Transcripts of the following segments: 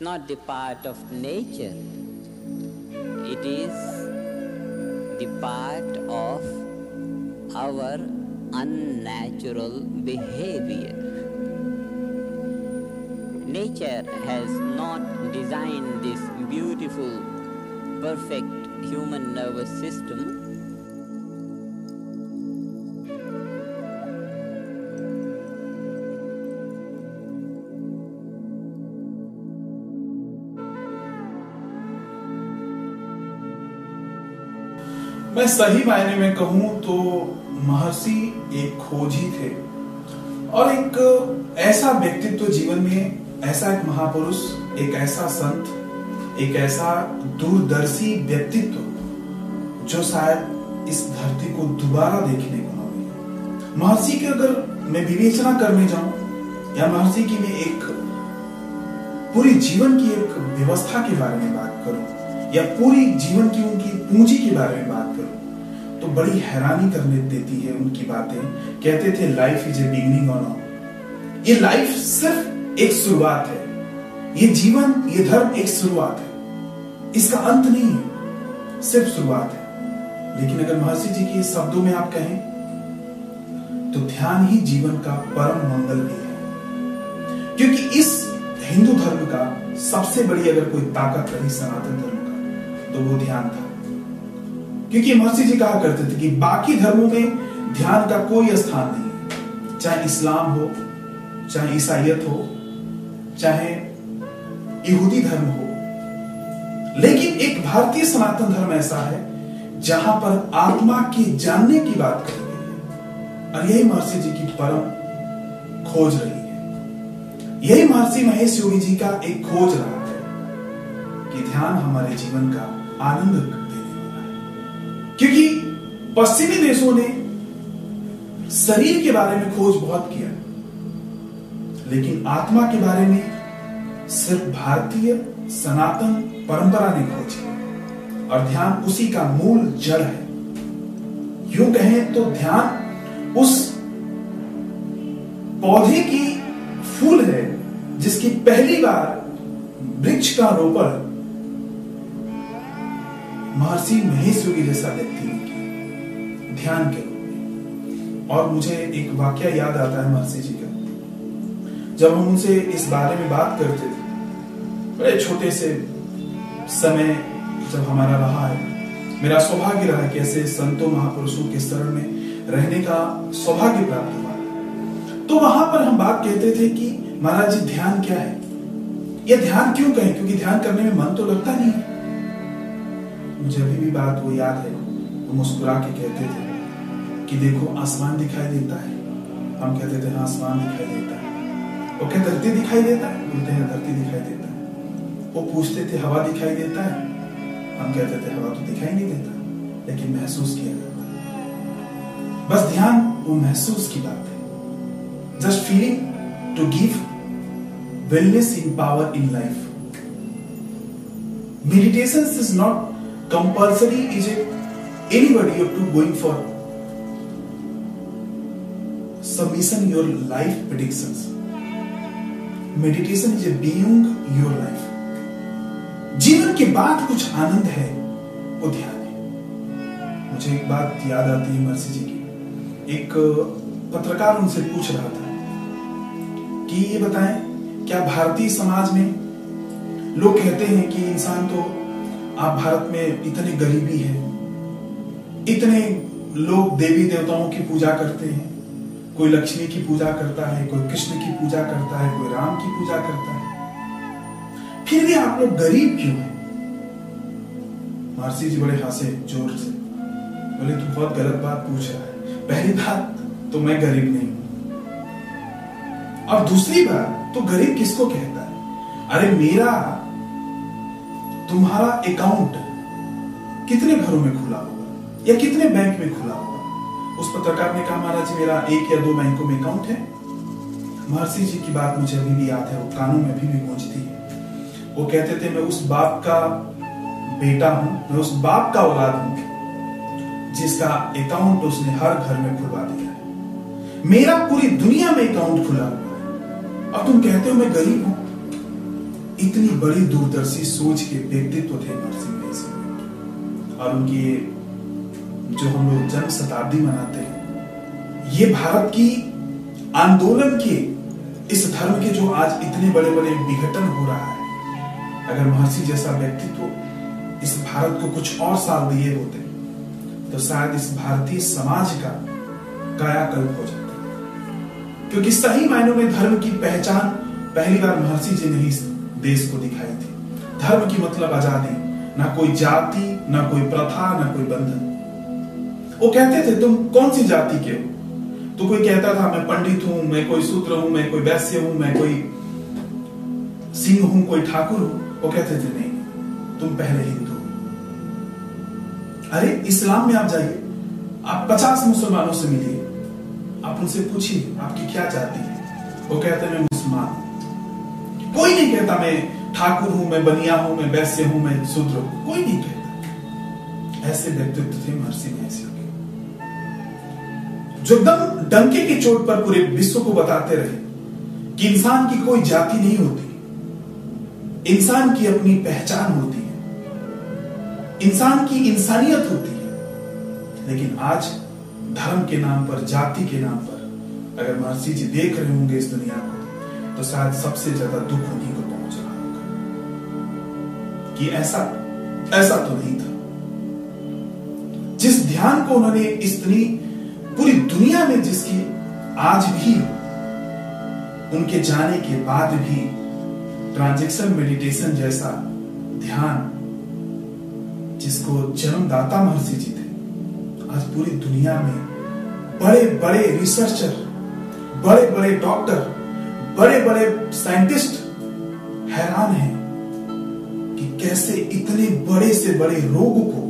Not the part of nature. It is the part of our unnatural behavior. Nature has not designed this beautiful, perfect human nervous system मैं सही मायने में कहूँ तो महर्षि एक खोजी थे। और एक ऐसा व्यक्तित्व जीवन में, ऐसा एक महापुरुष, एक ऐसा संत, एक ऐसा दूरदर्शी व्यक्तित्व जो शायद इस धरती को दोबारा देखने को मिले। महर्षि की अगर मैं विवेचना करने जाऊँ, या महर्षि की मैं एक पूरी जीवन की एक व्यवस्था के बारे में बात करूँ, या पूरी जीवन की उनकी पूंजी के बारे में बात तो बड़ी हैरानी करने देती है उनकी बातें। कहते थे life is a beginning on ये लाइफ सिर्फ़ एक शुरुआत है। ये जीवन, ये धर्म एक शुरुआत है। इसका अंत नहीं है, सिर्फ़ शुरुआत है। लेकिन अगर महर्षि जी के शब्दों में आप कहें तो ध्यान ही जीवन का परम मंगल भी है। क्योंकि इस हिंदू धर्म का सबसे बड़ी अगर कोई ताकत रही सनातन धर्म का तो वो ध्यान था। क्योंकि महर्षि जी कहा करते थे कि बाकी धर्मों में ध्यान का कोई स्थान नहीं चाहे इस्लाम हो, चाहे ईसाइत हो, चाहे यहूदी धर्म हो। लेकिन एक भारतीय सनातन धर्म ऐसा है जहाँ पर आत्मा के जानने की बात करी गई है और यही महर्षि जी की परम खोज रही है। यही महर्षि महेश योगी जी का एक खोज रहा है कि ध्यान हमारे जीवन का आनंद क्योंकि पश्चिमी देशों ने शरीर के बारे में खोज बहुत किया लेकिन आत्मा के बारे में सिर्फ़ भारतीय सनातन परंपरा ने खोज और ध्यान उसी का मूल जड़ है। यूँ कहें तो ध्यान उस पौधे की फूल है जिसकी पहली बार वृक्ष का रोपण महर्षि महेश योगी जैसा व्यक्ति ध्यान के और मुझे एक वाक्य याद आता है महर्षि जी का। जब हम उनसे इस बारे में बात करते थे, बड़े छोटे से समय जब हमारा रहा है, मेरा सौभाग्य रहा कि ऐसे संतों महापुरुषों के शरण में रहने का सौभाग्य प्राप्त हुआ। तो वहाँ पर हम बात कहते थे कि, महाराज जी, ध्यान क्या है? यह ध्यान क्यों कहें? क्योंकि ध्यान करने में मन तो लगता नहीं है। मुझे अभी भी बात वो याद है, वो मुस्कुरा के कहते थे कि देखो, आसमान दिखाई देता है। हम कहते थे हाँ आसमान दिखाई देता है। वो क्या धरती दिखाई देता है? बोलते हैं, धरती दिखाई देता है। वो पूछते थे, हवा दिखाई देता है? हम कहते थे, हवा तो दिखाई नहीं देता, लेकिन महसूस किया जाता है। बस ध्यान, वो महसूस की बात है। Just feeling to give wellness in power in life meditation is not compulsory is it anybody of to going for submission your life predictions meditation is a being your life जीवन के बाद कुछ आनंद है वो ध्यान है मुझे एक बात याद आती है मर्सी जी की एक पत्रकार उनसे पूछ रहा था कि ये बताएँ क्या भारतीय समाज में लोग कहते हैं कि इंसान तो आप भारत में इतने गरीबी है, इतने लोग देवी देवताओं की पूजा करते हैं, कोई लक्ष्मी की पूजा करता है, कोई कृष्ण की पूजा करता है, कोई राम की पूजा करता है। फिर भी आप लोग गरीब क्यों हैं? महर्षि जी बड़े हंसे ज़ोर से, बोले, तू बहुत गलत बात पूछ रहा है। पहली बात तो मैं गरीब नहीं हूँ। और दूसरी बात तो गरीब किसको कहता है? अरे मेरा तुम्हारा अकाउंट कितने घरों में खुला होगा? या कितने बैंक में खुला होगा? उस पत्रकार ने कहा, महाराज मेरा एक या दो बैंकों में अकाउंट है। महर्षि जी की बात मुझे अभी भी याद है, वो कानों में भी गूंजती है। वो कहते थे, मैं उस बाप का बेटा हूँ, मैं उस बाप का औलाद हूँ, जिसका अकाउंट उसने हर घर में खुलवा दिया है। मेरा पूरी दुनिया में अकाउंट खुला हुआ है। अब तुम कहते हो, मैं गरीब हूँ इतनी बड़ी दूरदर्शी सोच के व्यक्तित्व थे महेश और उनकी जो हम लोग जन्म शताब्दी मनाते हैं, ये भारत की आंदोलन के, इस धर्म के जो आज इतने बड़े बड़े विघटन हो रहा है, अगर महर्षि जैसा व्यक्तित्व इस भारत को कुछ और साल दिए होते तो शायद इस भारतीय समाज का कायाकल्प हो जाता। क्योंकि सही मायनों में धर्म की पहचान पहली बार महर्षि जी ने ही देश को दिखाई थी। धर्म की मतलब आज़ादी, ना कोई जाति, ना कोई प्रथा, ना कोई बंधन। वो कहते थे, तुम कौन सी जाति के हो? तो कोई कहता था, मैं पंडित हूँ, मैं कोई सूत्र हूँ, मैं कोई वैश्य हूँ, मैं कोई सिंह हूँ, कोई ठाकुर हूँ। वो कहते थे, नहीं, तुम पहले हिंदू अरे, इस्लाम में आप जाइए, आप पचास मुसलमानों से मिलिए। आप उनसे पूछिए, आपकी क्या जाति है? वो कहते हैं, मैं मुसलमान कोई नहीं कहता मैं ठाकुर हूँ, मैं बनिया हूँ, मैं वैश्य हूँ, मैं शूद्र हूँ। कोई नहीं कहता। ऐसे व्यक्तित्व थे महर्षि महर्षि जो दम डंके की चोट पर पूरे विश्व को बताते रहे कि इंसान की कोई जाति नहीं होती, इंसान की अपनी पहचान होती है, इंसान की इंसानियत होती है। लेकिन आज धर्म के नाम पर, जाति के नाम पर अगर महर्षि जी देख रहे होंगे इस दुनिया को तो शायद सबसे ज़्यादा दुख उन्हीं को पहुँच। रहा होगा कि ऐसा ऐसा तो नहीं था। जिस ध्यान को उन्होंने इतनी पूरी दुनिया में जिसकी आज भी उनके जाने के बाद भी ट्रांजेक्शन मेडिटेशन जैसा ध्यान जिसको जन्मदाता महर्षि जी थे, आज पूरी दुनिया में बड़े बड़े रिसर्चर बड़े बड़े डॉक्टर बड़े बड़े साइंटिस्ट हैरान हैं कि कैसे इतने बड़े से बड़े रोग को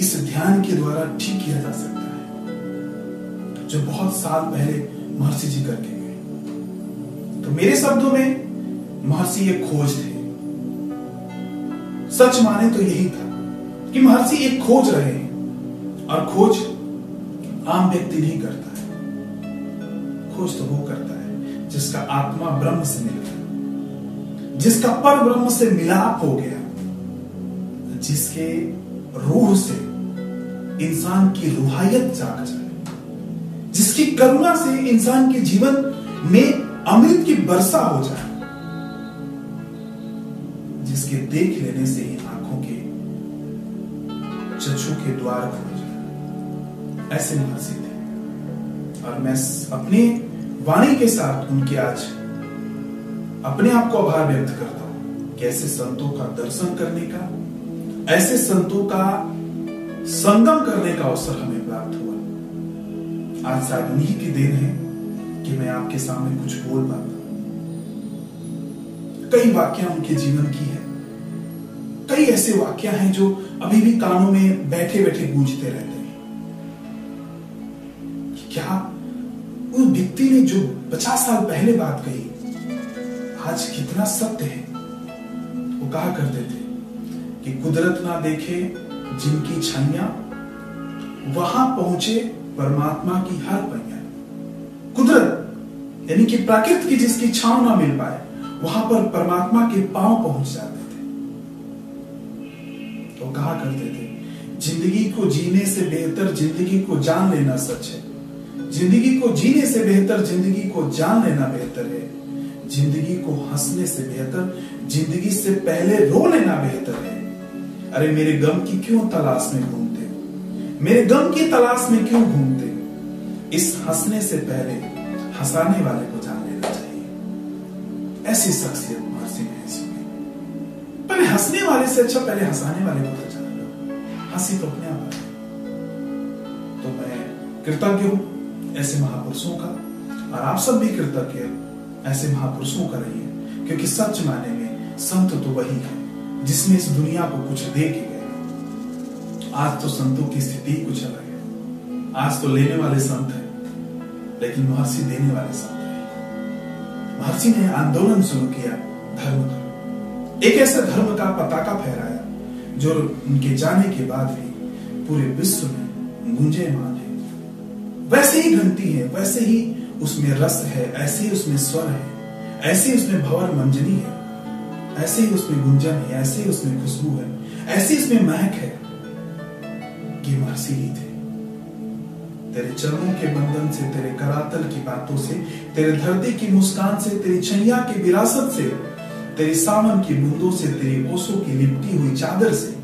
इस ध्यान के द्वारा ठीक किया जा सकता है, जो बहुत साल पहले महर्षि जी करके गए। तो मेरे शब्दों में, महर्षि एक खोज थे सच माने तो यही था कि महर्षि एक खोज रहे हैं, और खोज आम व्यक्ति नहीं करता है। खोज तो वो करता है। जिसका आत्मा ब्रह्म से मिल। जिसका पर ब्रह्म से मिलाप हो गया, जिसके रूह से इंसान की रूहायत जाग जाए, जिसकी करुणा से इंसान के जीवन में अमृत की वर्षा हो जाए, जिसके देख लेने से ही आँखों के चक्षु के द्वार खुल जाए। ऐसे महर्षि थे और मैं अपनी वाणी के साथ उनके आज अपने आप को आभार व्यक्त करता हूँ कि ऐसे संतों का दर्शन करने का, ऐसे संतों का संगम करने का अवसर हमें प्राप्त हुआ। आज शायद उन्हीं की देन है कि मैं आपके सामने कुछ बोल पाता कई वाक्य उनके जीवन की है। कई ऐसे वाक्य हैं जो अभी भी कानों में बैठे बैठे गूंजते रहते हैं। व्यक्ति ने जो पचास साल पहले बात कही, आज कितना सत्य है, वो कहा करते थे कि कुदरत ना देखे जिनकी छनिया वहाँ पहुँचे परमात्मा की हर पैया कुदरत, यानी कि प्राकृत की जिसकी छाव ना मिल पाए, वहाँ पर परमात्मा के पाँव पहुँच जाते थे। तो कहा करते थे, ज़िंदगी को जीने से बेहतर ज़िंदगी को जान लेना सच है। ज़िंदगी को जीने से बेहतर, ज़िंदगी को जान लेना बेहतर है। ज़िंदगी को हंसने से बेहतर, ज़िंदगी से पहले रो लेना बेहतर है। अरे, मेरे गम की क्यों तलाश में घूमते? मेरे गम की तलाश में क्यों घूमते? इस हंसने से पहले हंसाने वाले को जान लेना चाहिए। ऐसी शख्सियत महर्षि महर्षि पहले हंसने वाले से अच्छा पहले हंसाने वाले को तो जान लो। हँसी तो अपने आप तो मैं कृतज्ञ हूँ। ऐसे महापुरुषों का। और आप सब भी कृतज्ञ ऐसे महापुरुषों का रहिए, क्योंकि सच माने में संत तो वही है जिसने इस दुनिया को कुछ दे के गए आज तो संतों की स्थिति कुछ अलग है। आज तो लेने वाले संत हैं, लेकिन महर्षि देने वाले संत हैं। महर्षि ने आंदोलन शुरू किया धर्म का। एक ऐसे धर्म का पताका फहराया, जो उनके जाने के बाद भी पूरे विश्व में गुंजेमान है वैसे ही घंटी है, वैसे ही उसमें रस है, ऐसे ही उसमें स्वर है, ऐसे ही उसमें भवर मंजनी है, ऐसे ही उसमें गुंजन है, ऐसे ही उसमें खुशबू है, ऐसी इसमें महक है। ये महर्षि ही। थे तेरे चरणों के बंधन से, तेरे करातल की बातों से, तेरे धरती की मुस्कान से, तेरी छैया की विरासत से, तेरे सावन की बूंदों से, तेरी ओसों की लिपटी हुई चादर से,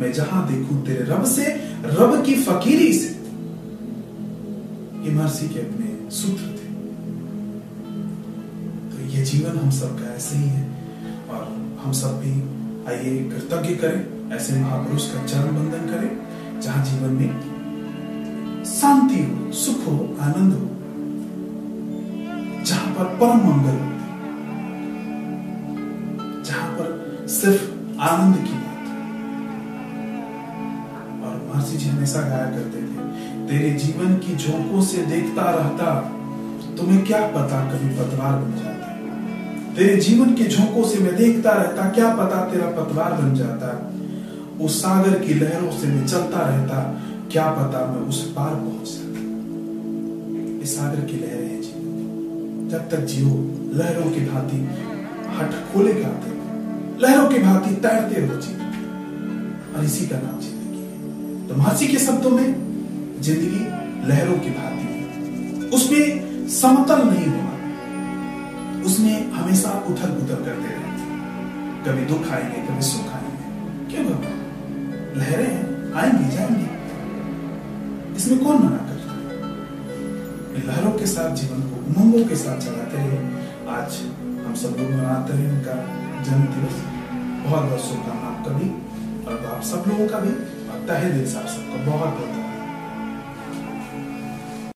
मैं जहाँ देखूँ तेरे रब से, रब की फकीरी से। महर्षि के अपने सूत्र थे। तो ये जीवन हम सबका ऐसे ही है और हम सब भी आइए कृतज्ञ करें, ऐसे महापुरुष का चरण बंधन करें, जहाँ जीवन में शांति हो, सुख हो, आनंद हो, जहाँ पर परम मंगल हो, जहाँ पर सिर्फ़ आनंद की बात और महर्षि जी हमेशा गाया करते थे तेरे जीवन की झोंकों से देखता रहता, तुम्हें क्या पता कभी पतवार बन जाता? तेरे जीवन के झोंकों से मैं देखता रहता, क्या पता तेरा पतवार बन जाता? उस सागर की लहरों से मैं चलता रहता, क्या पता मैं उस पार पहुँच सकता? इस सागर की लहरें हैं जीवन जब तक जियो, लहरों की भांति हट खोले गाते लहरों की भांति तैरते रहो जीवन। और इसी का नाम ज़िंदगी है। तो महर्षि के शब्दों में ज़िंदगी लहरों की भांति। है उसमें समतल नहीं होना। उसमें हमेशा उथल पुथल करते रहते कभी दुख आएँगे, कभी सुख आएँगे। क्यों बाबा लहरें हैं, आएँगी, जाएँगी। इसमें कौन मना कर लहरों के साथ जीवन को उमंगों के साथ चलाते रहे आज हम सब लोग मनाते हैं उनका जन्म दिवस बहुत बहुत शुभकामना आपका भी और आप सब लोगों का भी। और तहे दिल से आप सबका बहुत बहुत